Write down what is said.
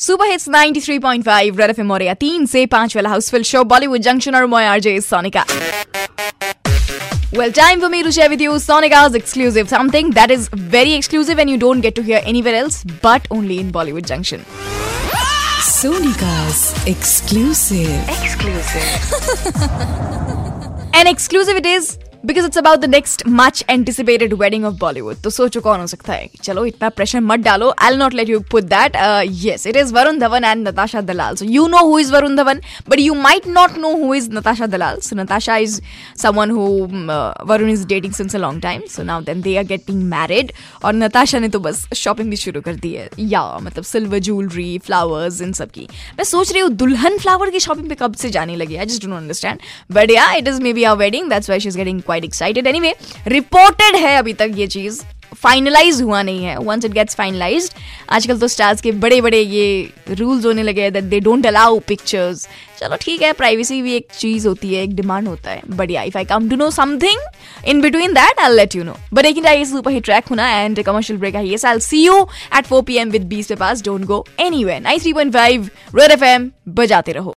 Super hits 93.5 red FM और तीन से पांच वाला हाउसफुल शो बॉलीवुड जंक्शन और मैं RJ Sonika Well, time for me to share with you Sonica's exclusive, something that is very exclusive and you don't get to hear anywhere else but only in Bollywood Junction. Sonika's exclusive. Exclusive. and exclusive it is because it's about the next much anticipated wedding of Bollywood तो सोचो कौन हो सकता है? चलो, इतना pressure मत डालो. I not let you put that yes it is Varun Dhawan and Natasha Dalal so you know who is Varun Dhawan but you might not know who is Natasha Dalal so Natasha is someone who Varun is dating since a long time so now then they are getting married और नताशा ने तो बस shopping भी शुरू कर दी है. या मतलब सिल्वर ज्वेलरी फ्लावर्स इन सब की. मैं सोच रही हूँ दुल्हन फ्लावर की शॉपिंग पे कब से जाने लगी I just don't understand but yeah it is maybe her wedding that's why she is getting quite excited anyway reported है अभी तक ये चीज़। फाइनलाइज हुआ नहीं है। वंस इट गेट्स फाइनलाइज आजकल तो स्टार्स के बड़े बड़े ये रूल्स होने लगे हैं that they don't allow pictures चलो ठीक है प्राइवेसी भी एक चीज़ होती है, एक डिमांड होता है। बढ़िया if I come to know something in between that I let you know but एक चाहिए सुपर हिट ट्रैक होना एंड कमर्शियल ब्रेक है। ये I see you at four P M with बीस पे पास। Don't go anyway nine three point five red F M बजाते रहो।